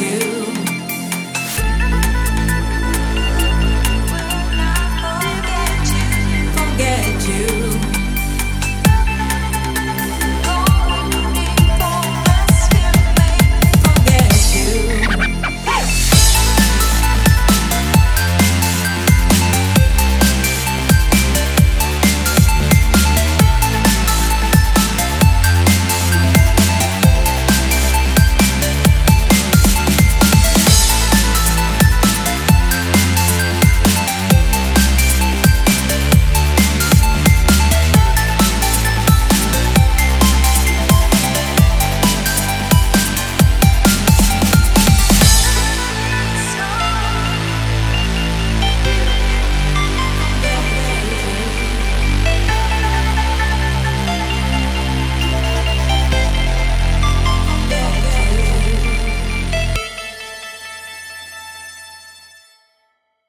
you.